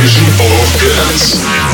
invasion of dance.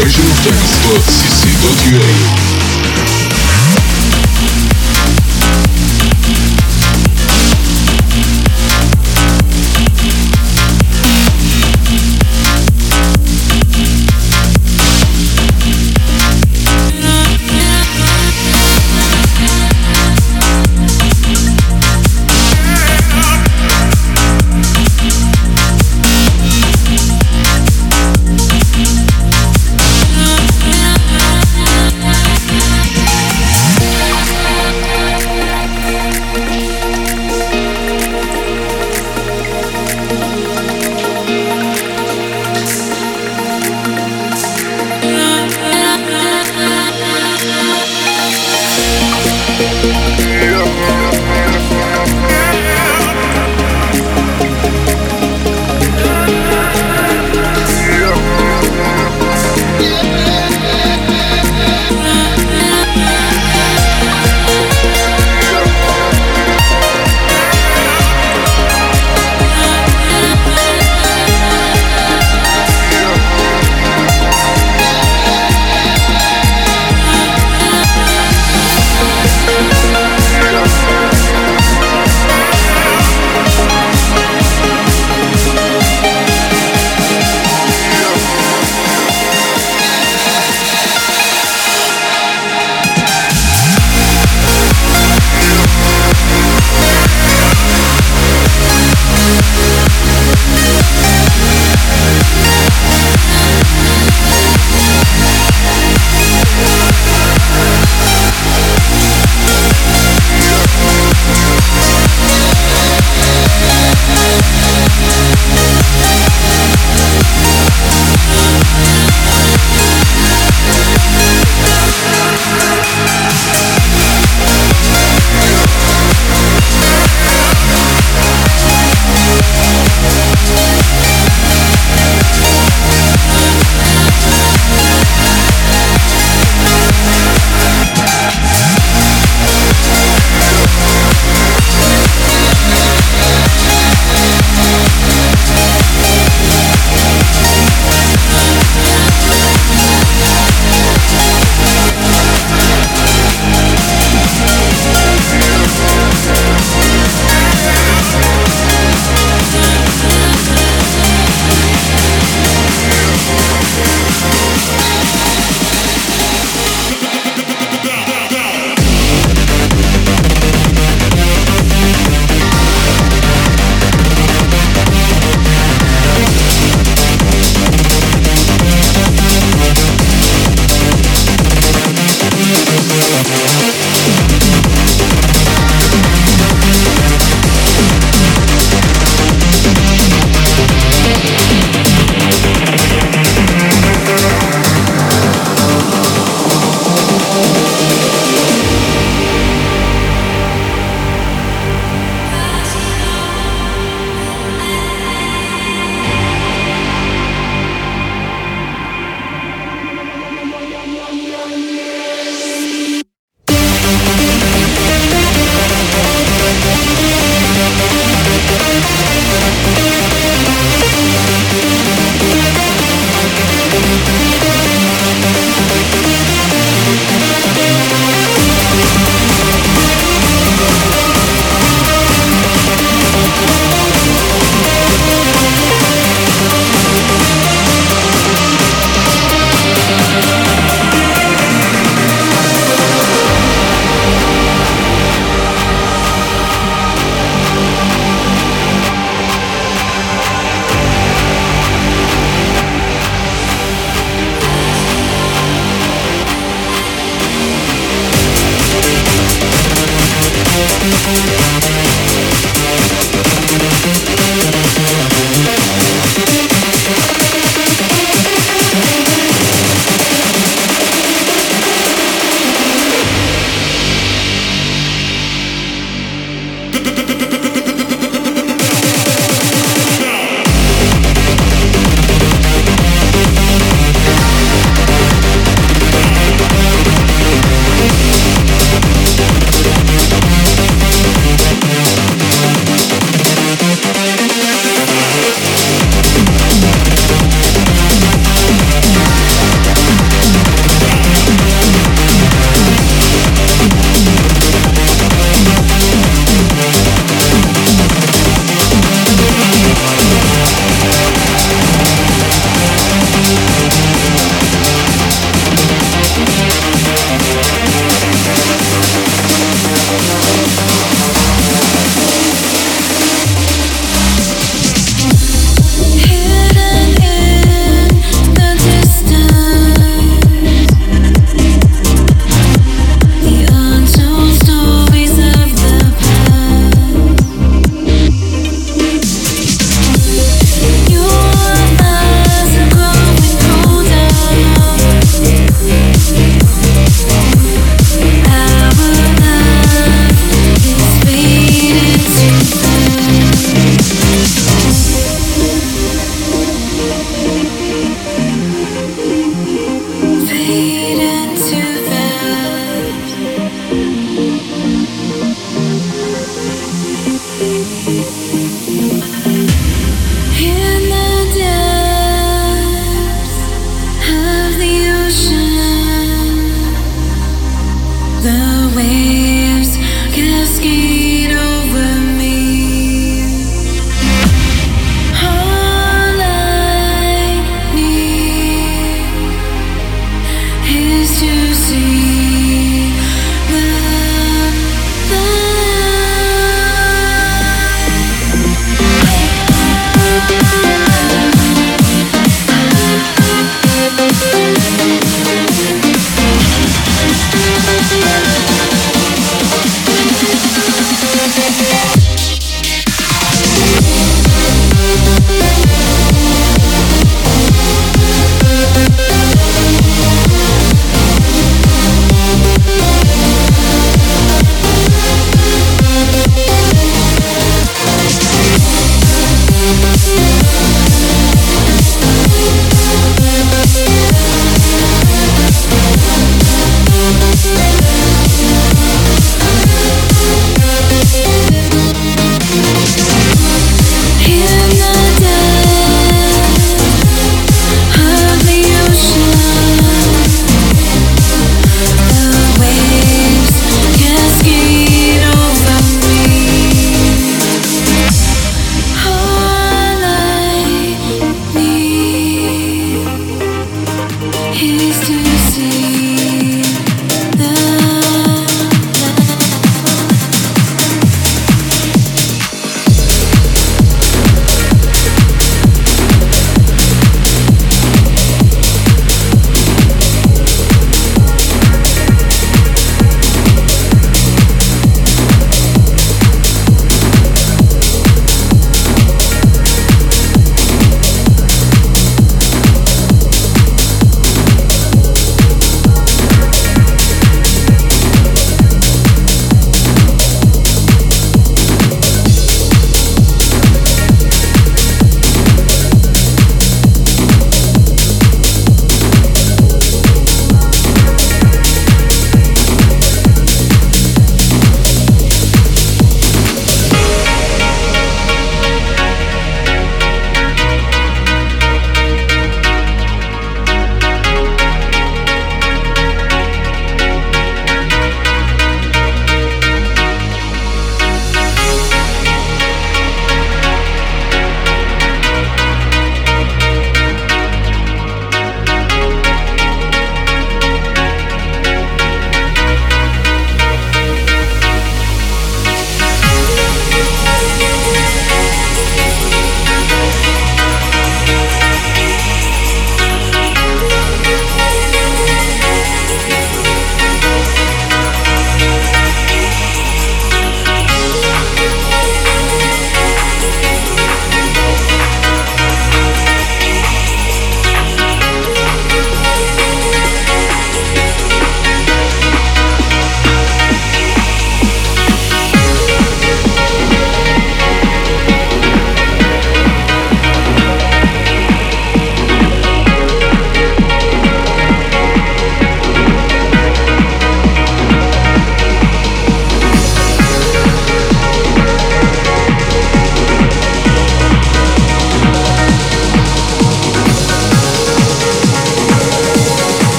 Originaltracks.cc.ua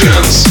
chance